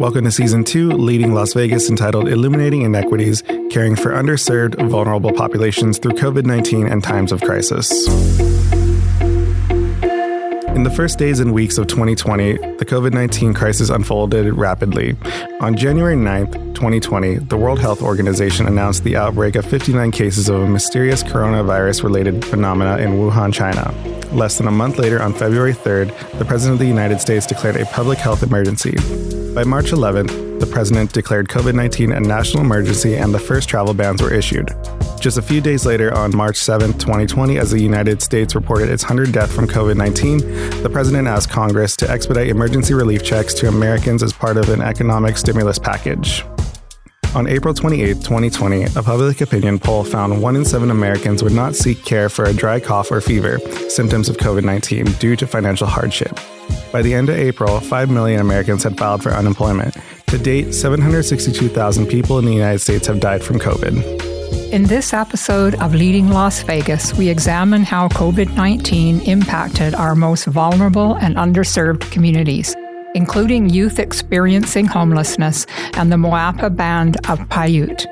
Welcome to season two, Leading Las Vegas, entitled Illuminating Inequities Caring for Underserved, Vulnerable Populations Through COVID 19 and Times of Crisis. In the first days and weeks of 2020, the COVID 19 crisis unfolded rapidly. On January 9th, 2020, the World Health Organization announced the outbreak of 59 cases of a mysterious coronavirus related phenomena in Wuhan, China. Less than a month later, on February 3rd, the President of the United States declared a public health emergency. By March 11th, the President declared COVID 19 a national emergency and the first travel bans were issued. Just a few days later, on March 7, 2020, as the United States reported its 100th death from COVID 19, the president asked Congress to expedite emergency relief checks to Americans as part of an economic stimulus package. On April 28, 2020, a public opinion poll found one in seven Americans would not seek care for a dry cough or fever, symptoms of COVID 19, due to financial hardship. By the end of April, 5 million Americans had filed for unemployment. To date, 762,000 people in the United States have died from COVID. In this episode of Leading Las Vegas, we examine how COVID 19 impacted our most vulnerable and underserved communities, including youth experiencing homelessness and the Moapa Band of Paiute.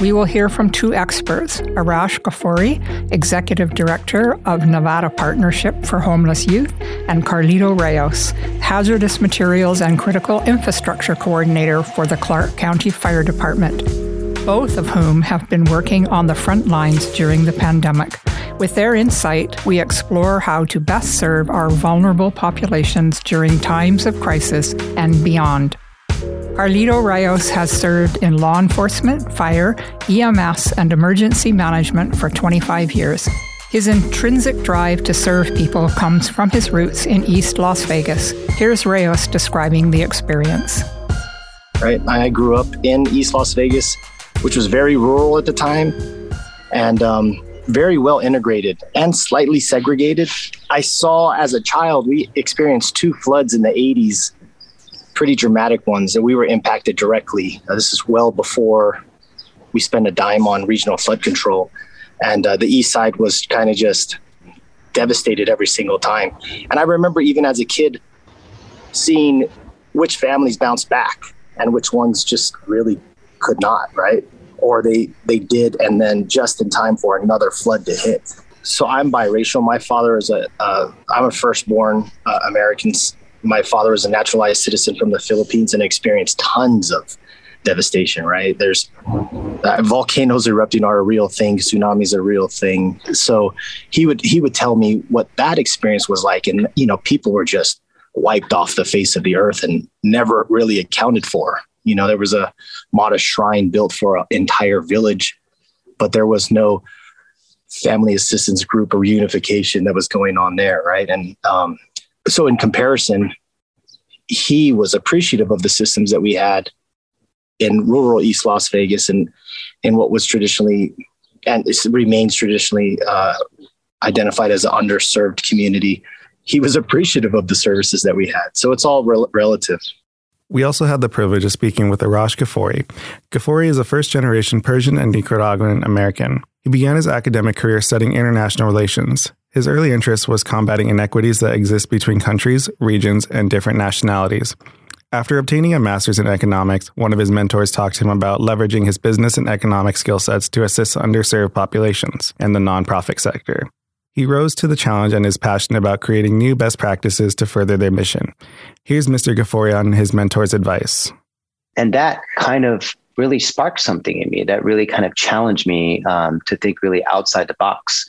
We will hear from two experts Arash Ghafouri, Executive Director of Nevada Partnership for Homeless Youth, and Carlito Reyes, Hazardous Materials and Critical Infrastructure Coordinator for the Clark County Fire Department both of whom have been working on the front lines during the pandemic. With their insight, we explore how to best serve our vulnerable populations during times of crisis and beyond. Carlito Reyes has served in law enforcement, fire, EMS, and emergency management for 25 years. His intrinsic drive to serve people comes from his roots in East Las Vegas. Here's Reyes describing the experience. Right. I grew up in East Las Vegas which was very rural at the time and um, very well integrated and slightly segregated. I saw as a child, we experienced two floods in the 80s, pretty dramatic ones, and we were impacted directly. This is well before we spent a dime on regional flood control. And uh, the east side was kind of just devastated every single time. And I remember even as a kid seeing which families bounced back and which ones just really could not, right? Or they they did, and then just in time for another flood to hit. So I'm biracial. My father is a uh, I'm a firstborn uh, American. My father is a naturalized citizen from the Philippines and experienced tons of devastation. Right? There's uh, volcanoes erupting are a real thing. Tsunamis are a real thing. So he would he would tell me what that experience was like, and you know people were just wiped off the face of the earth and never really accounted for you know, there was a modest shrine built for an entire village, but there was no family assistance group or unification that was going on there, right? And um, so, in comparison, he was appreciative of the systems that we had in rural East Las Vegas and in what was traditionally and remains traditionally uh, identified as an underserved community. He was appreciative of the services that we had. So it's all rel- relative. We also had the privilege of speaking with Arash Ghafouri. Ghafouri is a first generation Persian and Nicaraguan American. He began his academic career studying international relations. His early interest was combating inequities that exist between countries, regions, and different nationalities. After obtaining a master's in economics, one of his mentors talked to him about leveraging his business and economic skill sets to assist underserved populations and the nonprofit sector. He rose to the challenge and is passionate about creating new best practices to further their mission. Here's Mr. Ghafouri on his mentor's advice. And that kind of really sparked something in me that really kind of challenged me um, to think really outside the box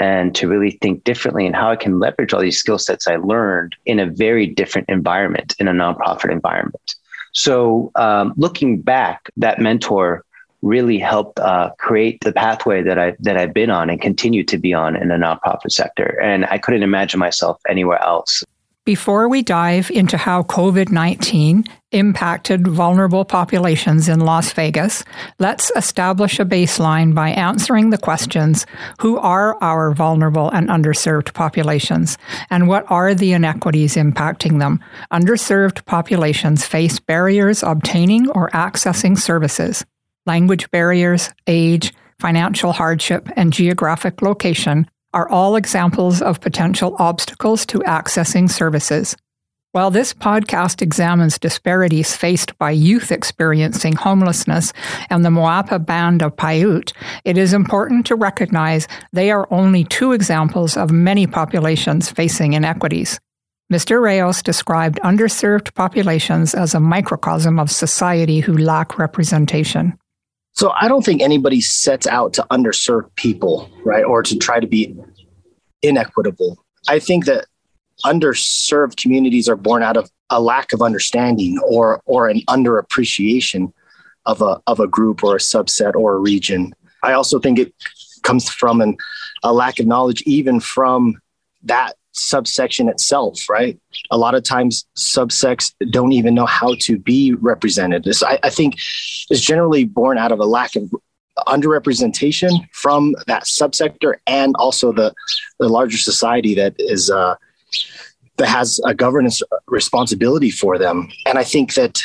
and to really think differently and how I can leverage all these skill sets I learned in a very different environment, in a nonprofit environment. So, um, looking back, that mentor really helped uh, create the pathway that I that I've been on and continue to be on in the nonprofit sector. And I couldn't imagine myself anywhere else. Before we dive into how COVID 19 impacted vulnerable populations in Las Vegas, let's establish a baseline by answering the questions Who are our vulnerable and underserved populations? And what are the inequities impacting them? Underserved populations face barriers obtaining or accessing services language barriers, age, financial hardship, and geographic location are all examples of potential obstacles to accessing services. While this podcast examines disparities faced by youth experiencing homelessness and the Moapa Band of Paiute, it is important to recognize they are only two examples of many populations facing inequities. Mr. Reyes described underserved populations as a microcosm of society who lack representation. So I don't think anybody sets out to underserve people, right, or to try to be inequitable. I think that underserved communities are born out of a lack of understanding or or an underappreciation of a of a group or a subset or a region. I also think it comes from an, a lack of knowledge even from that subsection itself, right? A lot of times subsects don't even know how to be represented. This I, I think is generally born out of a lack of underrepresentation from that subsector and also the the larger society that is uh, that has a governance responsibility for them. And I think that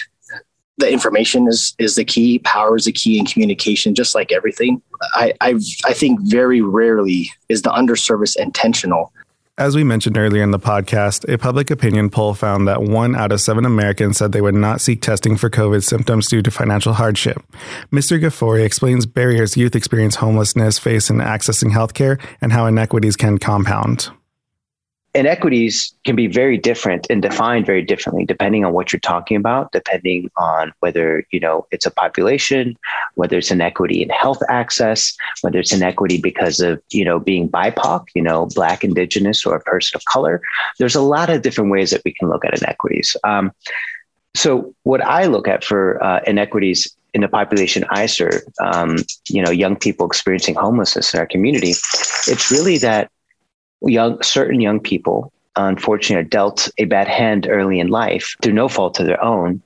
the information is is the key, power is the key in communication, just like everything. I i I think very rarely is the underservice intentional. As we mentioned earlier in the podcast, a public opinion poll found that one out of seven Americans said they would not seek testing for COVID symptoms due to financial hardship. Mr. Ghafouri explains barriers youth experience homelessness face in accessing healthcare and how inequities can compound inequities can be very different and defined very differently depending on what you're talking about depending on whether you know it's a population whether it's inequity in health access whether it's inequity because of you know being bipoc you know black indigenous or a person of color. There's a lot of different ways that we can look at inequities um, so what i look at for uh, inequities in the population I serve, um, you know, young people experiencing homelessness in our community, it's really that young certain young people unfortunately are dealt a bad hand early in life through no fault of their own.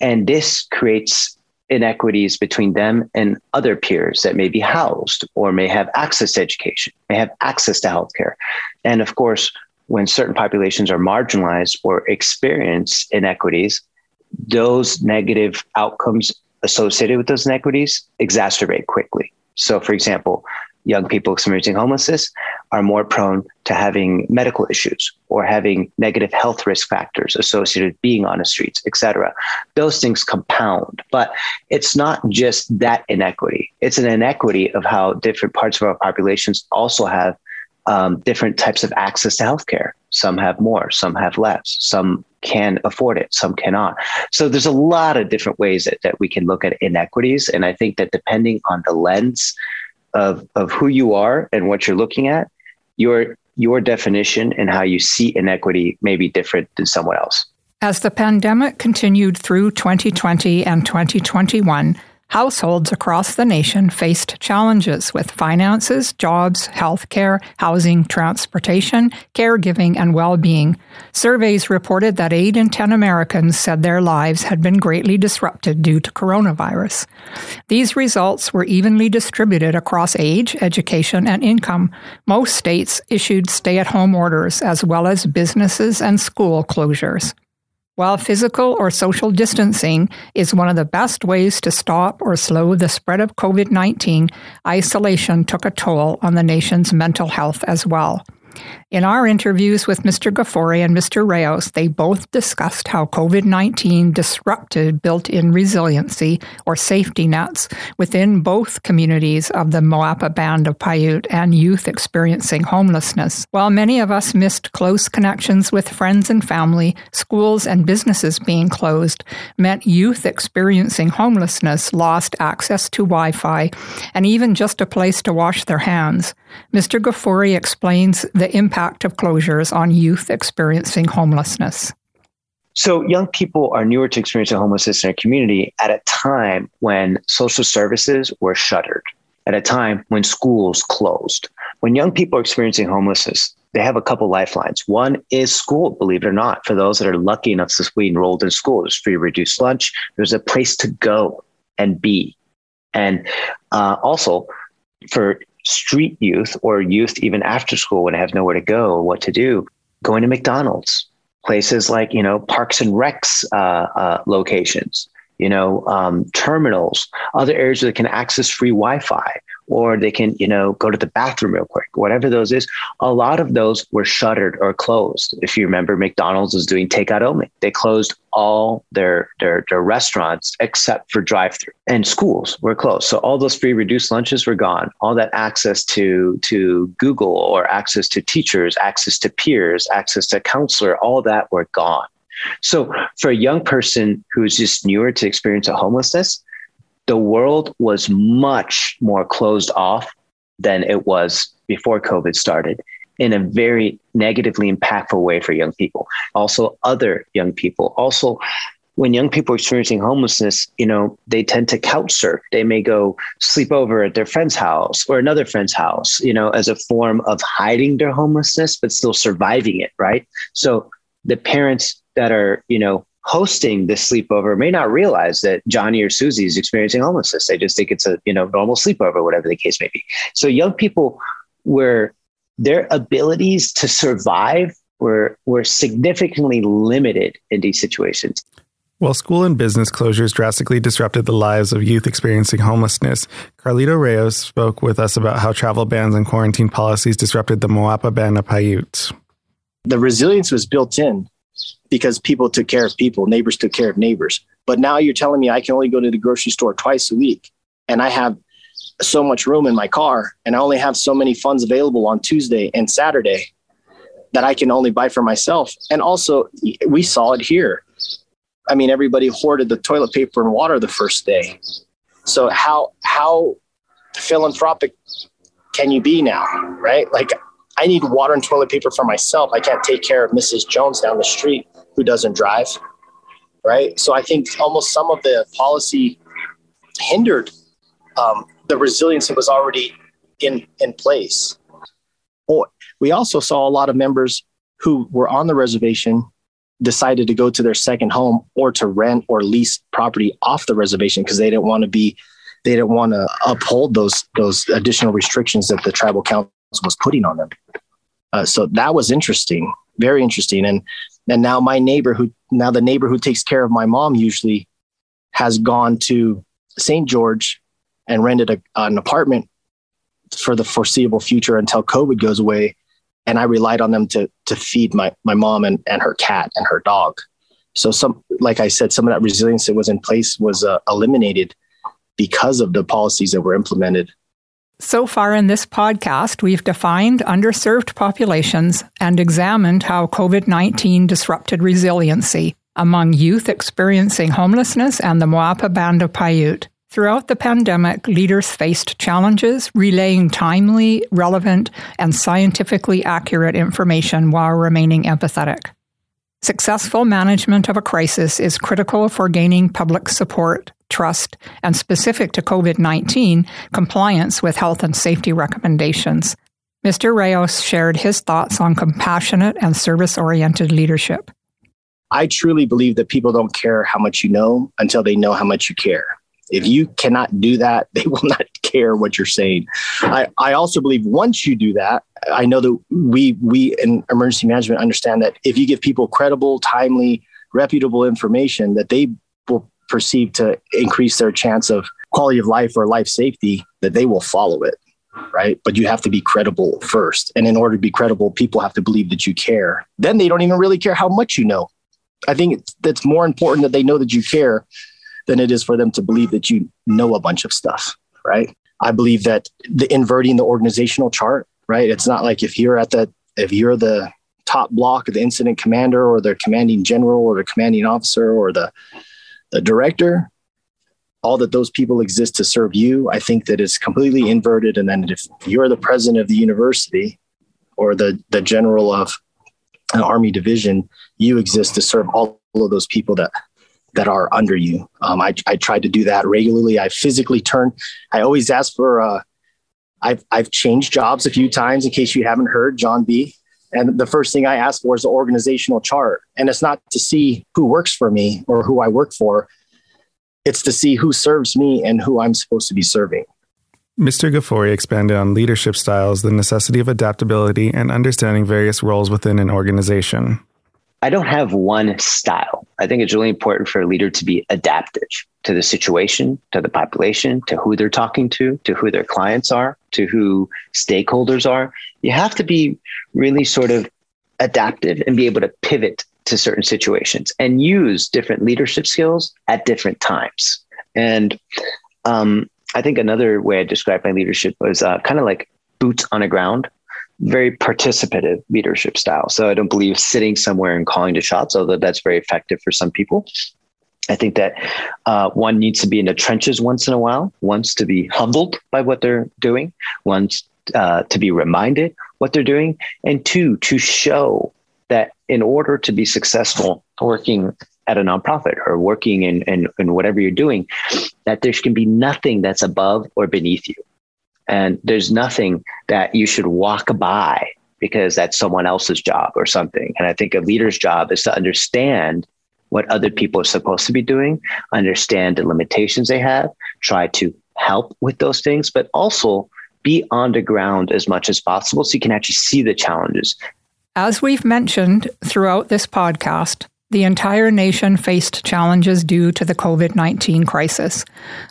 And this creates inequities between them and other peers that may be housed or may have access to education may have access to healthcare. And of course when certain populations are marginalized or experience inequities those negative outcomes associated with those inequities exacerbate quickly. So for example young people experiencing homelessness are more prone to having medical issues or having negative health risk factors associated with being on the streets, et cetera. Those things compound, but it's not just that inequity. It's an inequity of how different parts of our populations also have um, different types of access to healthcare. Some have more, some have less, some can afford it, some cannot. So there's a lot of different ways that, that we can look at inequities. And I think that depending on the lens of of who you are and what you're looking at, your your definition and how you see inequity may be different than someone else. As the pandemic continued through 2020 and 2021, Households across the nation faced challenges with finances, jobs, health care, housing, transportation, caregiving, and well being. Surveys reported that 8 in 10 Americans said their lives had been greatly disrupted due to coronavirus. These results were evenly distributed across age, education, and income. Most states issued stay at home orders, as well as businesses and school closures. While physical or social distancing is one of the best ways to stop or slow the spread of COVID 19, isolation took a toll on the nation's mental health as well. In our interviews with Mr. Ghafouri and Mr. Reyes, they both discussed how COVID 19 disrupted built in resiliency or safety nets within both communities of the Moapa Band of Paiute and youth experiencing homelessness. While many of us missed close connections with friends and family, schools and businesses being closed meant youth experiencing homelessness lost access to Wi Fi and even just a place to wash their hands. Mr. Ghafouri explains the impact of closures on youth experiencing homelessness. So, young people are newer to experiencing homelessness in our community at a time when social services were shuttered, at a time when schools closed. When young people are experiencing homelessness, they have a couple lifelines. One is school, believe it or not. For those that are lucky enough to be enrolled in school, there's free reduced lunch, there's a place to go and be. And uh, also, for street youth or youth even after school when they have nowhere to go what to do going to mcdonald's places like you know parks and recs uh, uh, locations you know um, terminals other areas that can access free wi-fi or they can, you know, go to the bathroom real quick, whatever those is. A lot of those were shuttered or closed. If you remember, McDonald's was doing takeout only. They closed all their their, their restaurants except for drive-through, and schools were closed. So all those free reduced lunches were gone. All that access to to Google or access to teachers, access to peers, access to counselor, all that were gone. So for a young person who's just newer to experience a homelessness, the world was much more closed off than it was before COVID started in a very negatively impactful way for young people. Also, other young people. Also, when young people are experiencing homelessness, you know, they tend to couch surf. They may go sleep over at their friend's house or another friend's house, you know, as a form of hiding their homelessness, but still surviving it, right? So the parents that are, you know, hosting this sleepover may not realize that Johnny or Susie is experiencing homelessness. They just think it's a you know normal sleepover, whatever the case may be. So young people were their abilities to survive were were significantly limited in these situations. While school and business closures drastically disrupted the lives of youth experiencing homelessness, Carlito Reyes spoke with us about how travel bans and quarantine policies disrupted the Moapa Band of Paiutes. The resilience was built in because people took care of people, neighbors took care of neighbors. But now you're telling me I can only go to the grocery store twice a week and I have so much room in my car and I only have so many funds available on Tuesday and Saturday that I can only buy for myself. And also, we saw it here. I mean, everybody hoarded the toilet paper and water the first day. So how how philanthropic can you be now, right? Like I need water and toilet paper for myself. I can't take care of Mrs. Jones down the street who doesn't drive. Right. So I think almost some of the policy hindered um, the resilience that was already in, in place. We also saw a lot of members who were on the reservation decided to go to their second home or to rent or lease property off the reservation because they didn't want to be they didn't want to uphold those those additional restrictions that the tribal council was putting on them. Uh, so that was interesting, very interesting. And and now my neighbor who now the neighbor who takes care of my mom usually has gone to St. George and rented a, an apartment for the foreseeable future until COVID goes away. And I relied on them to to feed my my mom and, and her cat and her dog. So some, like I said, some of that resilience that was in place was uh, eliminated because of the policies that were implemented so far in this podcast, we've defined underserved populations and examined how COVID 19 disrupted resiliency among youth experiencing homelessness and the Moapa Band of Paiute. Throughout the pandemic, leaders faced challenges relaying timely, relevant, and scientifically accurate information while remaining empathetic. Successful management of a crisis is critical for gaining public support trust, and specific to COVID 19, compliance with health and safety recommendations. Mr. Reyes shared his thoughts on compassionate and service oriented leadership. I truly believe that people don't care how much you know until they know how much you care. If you cannot do that, they will not care what you're saying. I, I also believe once you do that, I know that we we in emergency management understand that if you give people credible, timely, reputable information, that they will perceive to increase their chance of quality of life or life safety, that they will follow it. Right. But you have to be credible first. And in order to be credible, people have to believe that you care. Then they don't even really care how much you know. I think that's more important that they know that you care than it is for them to believe that you know a bunch of stuff. Right. I believe that the inverting the organizational chart, right? It's not like if you're at the, if you're the top block of the incident commander or the commanding general or the commanding officer or the the director, all that those people exist to serve you, I think that is completely inverted. And then if you're the president of the university or the, the general of an army division, you exist to serve all of those people that that are under you. Um, I, I tried to do that regularly. I physically turn. I always ask for. Uh, I've I've changed jobs a few times. In case you haven't heard, John B. And the first thing I ask for is the organizational chart. And it's not to see who works for me or who I work for, it's to see who serves me and who I'm supposed to be serving. Mr. Ghafouri expanded on leadership styles, the necessity of adaptability, and understanding various roles within an organization. I don't have one style. I think it's really important for a leader to be adaptive to the situation, to the population, to who they're talking to, to who their clients are, to who stakeholders are. You have to be really sort of adaptive and be able to pivot to certain situations and use different leadership skills at different times. And um, I think another way I describe my leadership was uh, kind of like boots on the ground very participative leadership style. So I don't believe sitting somewhere and calling the shots, although that's very effective for some people. I think that uh, one needs to be in the trenches once in a while, once to be humbled by what they're doing, once uh, to be reminded what they're doing, and two, to show that in order to be successful working at a nonprofit or working in, in, in whatever you're doing, that there can be nothing that's above or beneath you. And there's nothing that you should walk by because that's someone else's job or something. And I think a leader's job is to understand what other people are supposed to be doing, understand the limitations they have, try to help with those things, but also be on the ground as much as possible so you can actually see the challenges. As we've mentioned throughout this podcast, the entire nation faced challenges due to the COVID 19 crisis.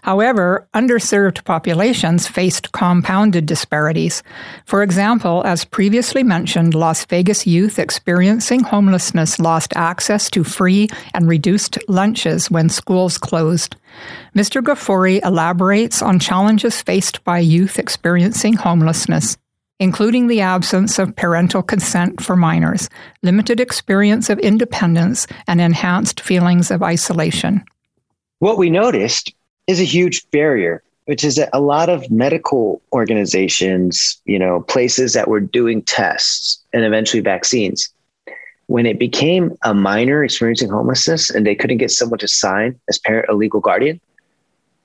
However, underserved populations faced compounded disparities. For example, as previously mentioned, Las Vegas youth experiencing homelessness lost access to free and reduced lunches when schools closed. Mr. Ghafouri elaborates on challenges faced by youth experiencing homelessness including the absence of parental consent for minors, limited experience of independence, and enhanced feelings of isolation. What we noticed is a huge barrier, which is that a lot of medical organizations, you know, places that were doing tests and eventually vaccines, when it became a minor experiencing homelessness and they couldn't get someone to sign as parent a legal guardian,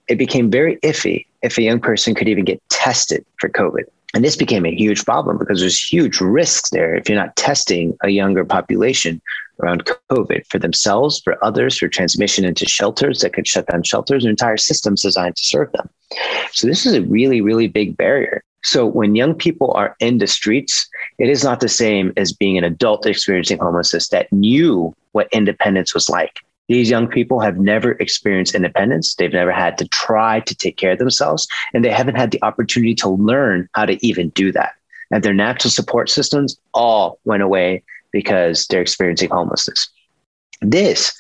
it became very iffy if a young person could even get tested for COVID. And this became a huge problem because there's huge risks there if you're not testing a younger population around COVID for themselves, for others, for transmission into shelters that could shut down shelters and entire systems designed to serve them. So this is a really, really big barrier. So when young people are in the streets, it is not the same as being an adult experiencing homelessness that knew what independence was like. These young people have never experienced independence. They've never had to try to take care of themselves, and they haven't had the opportunity to learn how to even do that. And their natural support systems all went away because they're experiencing homelessness. This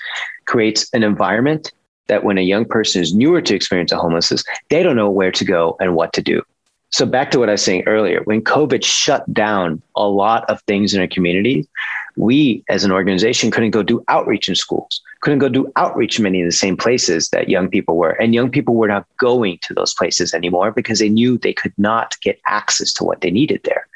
creates an environment that when a young person is newer to experience a homelessness, they don't know where to go and what to do. So back to what I was saying earlier, when COVID shut down a lot of things in our community, we as an organization couldn't go do outreach in schools, couldn't go do outreach many of the same places that young people were. And young people were not going to those places anymore because they knew they could not get access to what they needed there.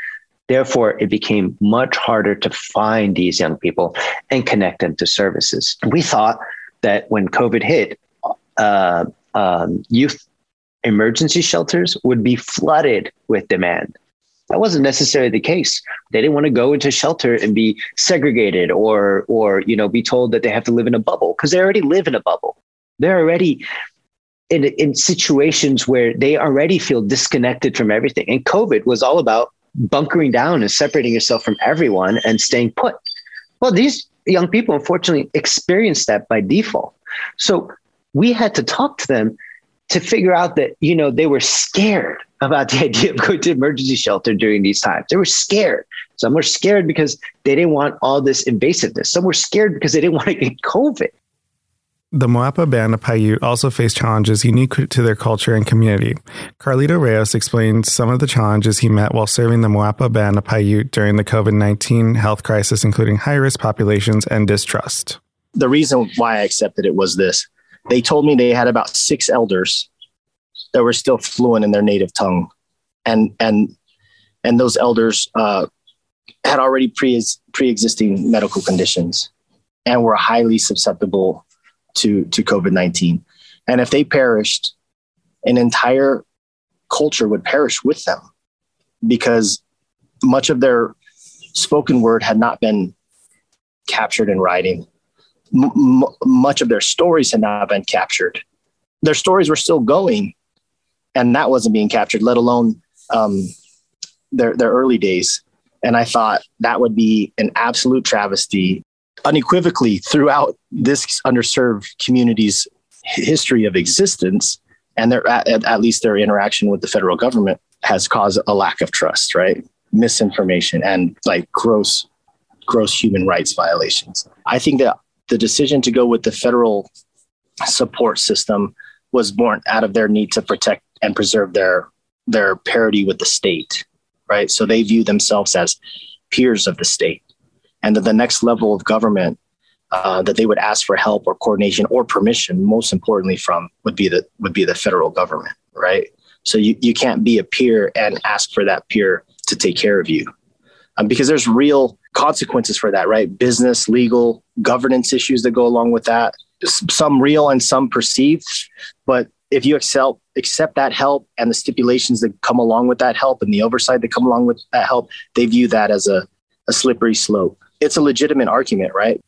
Therefore, it became much harder to find these young people and connect them to services. We thought that when COVID hit, uh, um, youth emergency shelters would be flooded with demand. That wasn't necessarily the case. They didn't want to go into shelter and be segregated or or you know be told that they have to live in a bubble because they already live in a bubble. They're already in in situations where they already feel disconnected from everything. And COVID was all about bunkering down and separating yourself from everyone and staying put. Well, these young people unfortunately experienced that by default. So we had to talk to them to figure out that you know they were scared about the idea of going to emergency shelter during these times. They were scared. Some were scared because they didn't want all this invasiveness. Some were scared because they didn't want to get COVID. The Moapa band of Paiute also faced challenges unique to their culture and community. Carlito Reyes explained some of the challenges he met while serving the Moapa band of Paiute during the COVID 19 health crisis, including high risk populations and distrust. The reason why I accepted it was this they told me they had about six elders that were still fluent in their native tongue, and and and those elders uh, had already pre pre-existing medical conditions and were highly susceptible to to COVID nineteen. And if they perished, an entire culture would perish with them because much of their spoken word had not been captured in writing. M- much of their stories had not been captured. Their stories were still going, and that wasn't being captured, let alone um, their their early days. And I thought that would be an absolute travesty. unequivocally throughout this underserved community's history of existence and their at, at least their interaction with the federal government has caused a lack of trust right misinformation and like gross gross human rights violations i think that the decision to go with the federal support system was born out of their need to protect and preserve their their parity with the state right so they view themselves as peers of the state and that the next level of government uh, that they would ask for help or coordination or permission, most importantly, from would be the would be the federal government, right? So you, you can't be a peer and ask for that peer to take care of you, um, because there's real consequences for that, right? Business, legal, governance issues that go along with that. Some real and some perceived, but if you accept accept that help and the stipulations that come along with that help and the oversight that come along with that help, they view that as a, a slippery slope. It's a legitimate argument, right?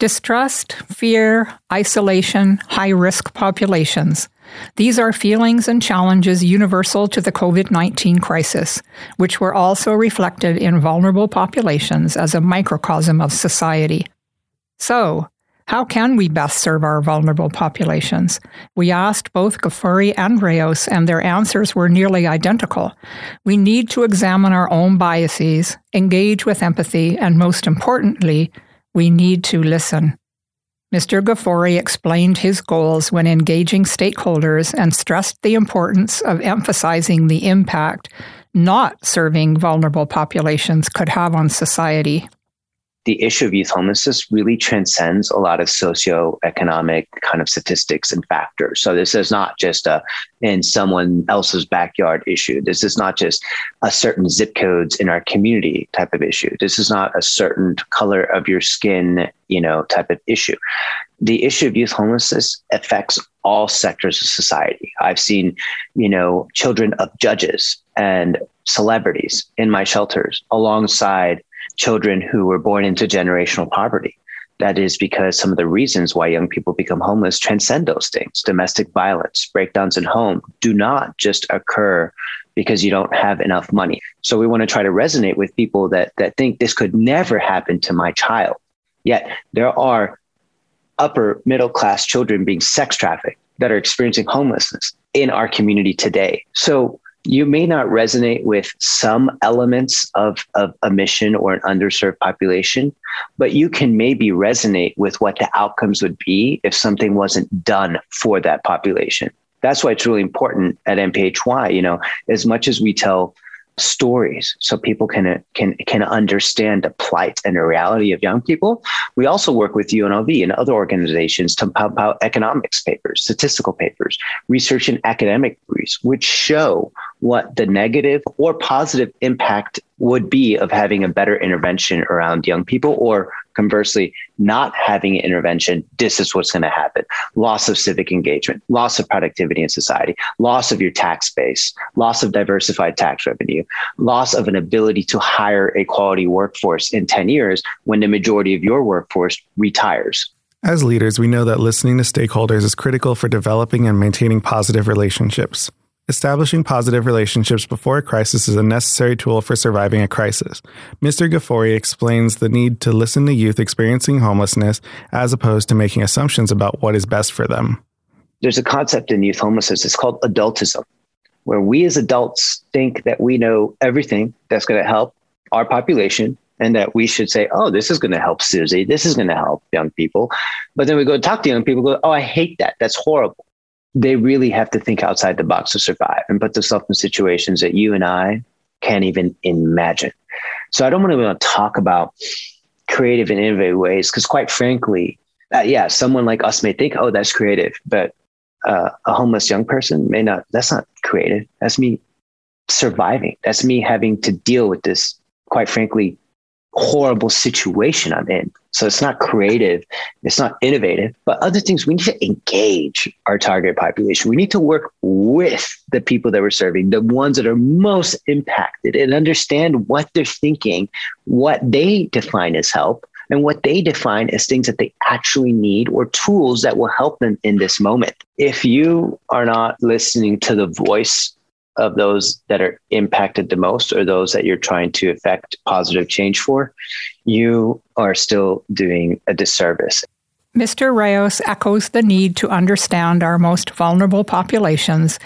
Distrust, fear, isolation, high risk populations. These are feelings and challenges universal to the COVID 19 crisis, which were also reflected in vulnerable populations as a microcosm of society. So, how can we best serve our vulnerable populations? We asked both Ghafouri and Reyes, and their answers were nearly identical. We need to examine our own biases, engage with empathy, and most importantly, we need to listen. Mr. Ghafouri explained his goals when engaging stakeholders and stressed the importance of emphasizing the impact not serving vulnerable populations could have on society the issue of youth homelessness really transcends a lot of socioeconomic kind of statistics and factors. So this is not just a in someone else's backyard issue. This is not just a certain zip codes in our community type of issue. This is not a certain color of your skin, you know, type of issue. The issue of youth homelessness affects all sectors of society. I've seen, you know, children of judges and celebrities in my shelters alongside children who were born into generational poverty. That is because some of the reasons why young people become homeless transcend those things. Domestic violence, breakdowns in home do not just occur because you don't have enough money. So we want to try to resonate with people that that think this could never happen to my child. Yet there are upper middle class children being sex trafficked that are experiencing homelessness in our community today. So you may not resonate with some elements of, of a mission or an underserved population, but you can maybe resonate with what the outcomes would be if something wasn't done for that population. That's why it's really important at NPHY, You know, as much as we tell stories so people can can can understand the plight and the reality of young people. We also work with UNLV and other organizations to pump out economics papers, statistical papers, research and academic briefs, which show what the negative or positive impact would be of having a better intervention around young people or conversely not having an intervention this is what's going to happen loss of civic engagement loss of productivity in society loss of your tax base loss of diversified tax revenue loss of an ability to hire a quality workforce in 10 years when the majority of your workforce retires as leaders, we know that listening to stakeholders is critical for developing and maintaining positive relationships. Establishing positive relationships before a crisis is a necessary tool for surviving a crisis. Mr. Ghafouri explains the need to listen to youth experiencing homelessness as opposed to making assumptions about what is best for them. There's a concept in youth homelessness, it's called adultism, where we as adults think that we know everything that's going to help our population and that we should say, oh, this is going to help Susie. This is going to help young people. But then we go talk to young people, go, oh, I hate that. That's horrible they really have to think outside the box to survive and put themselves in situations that you and I can't even imagine. So I don't want to talk about creative and innovative ways because, quite frankly, uh, yeah, someone like us may think, oh, that's creative, but uh, a homeless young person may not. That's not creative. That's me surviving. That's me having to deal with this, quite frankly, horrible situation I'm in. So it's not creative, it's not innovative, but other things we need to engage our target population. We need to work with the people that we're serving, the ones that are most impacted, and understand what they're thinking, what they define as help, and what they define as things that they actually need or tools that will help them in this moment. If you are not listening to the voice of those that are impacted the most or those that you're trying to affect positive change for, you are still doing a disservice. Mr. Reyes echoes the need to understand our most vulnerable populations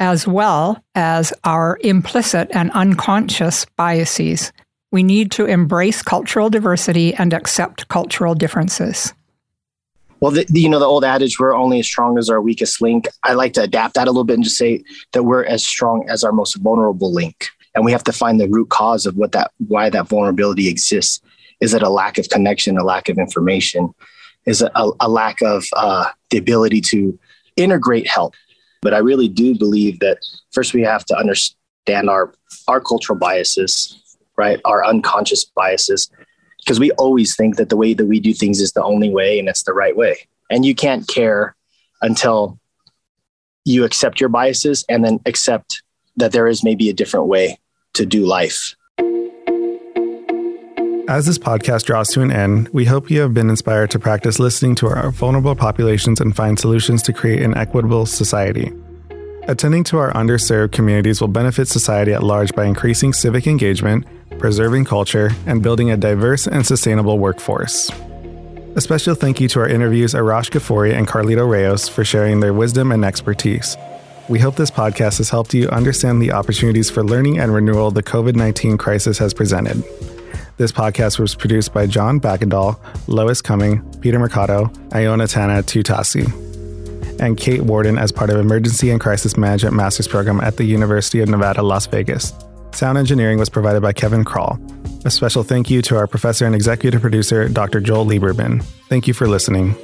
as well as our implicit and unconscious biases. We need to embrace cultural diversity and accept cultural differences. Well, the, the, you know, the old adage, we're only as strong as our weakest link. I like to adapt that a little bit and just say that we're as strong as our most vulnerable link. And we have to find the root cause of what that, why that vulnerability exists. Is it a lack of connection, a lack of information? Is it a, a lack of uh, the ability to integrate help? But I really do believe that first we have to understand our, our cultural biases, right? Our unconscious biases because we always think that the way that we do things is the only way and it's the right way. And you can't care until you accept your biases and then accept that there is maybe a different way to do life. As this podcast draws to an end, we hope you have been inspired to practice listening to our vulnerable populations and find solutions to create an equitable society. Attending to our underserved communities will benefit society at large by increasing civic engagement preserving culture, and building a diverse and sustainable workforce. A special thank you to our interviews Arash Ghafouri and Carlito Reyes for sharing their wisdom and expertise. We hope this podcast has helped you understand the opportunities for learning and renewal the COVID 19 crisis has presented. This podcast was produced by John Backendall, Lois Cumming, Peter Mercado, Iona Tana Tutasi, and Kate Warden as part of Emergency and Crisis Management Master's Program at the University of Nevada, Las Vegas. Sound engineering was provided by Kevin Krall. A special thank you to our professor and executive producer, Dr. Joel Lieberman. Thank you for listening.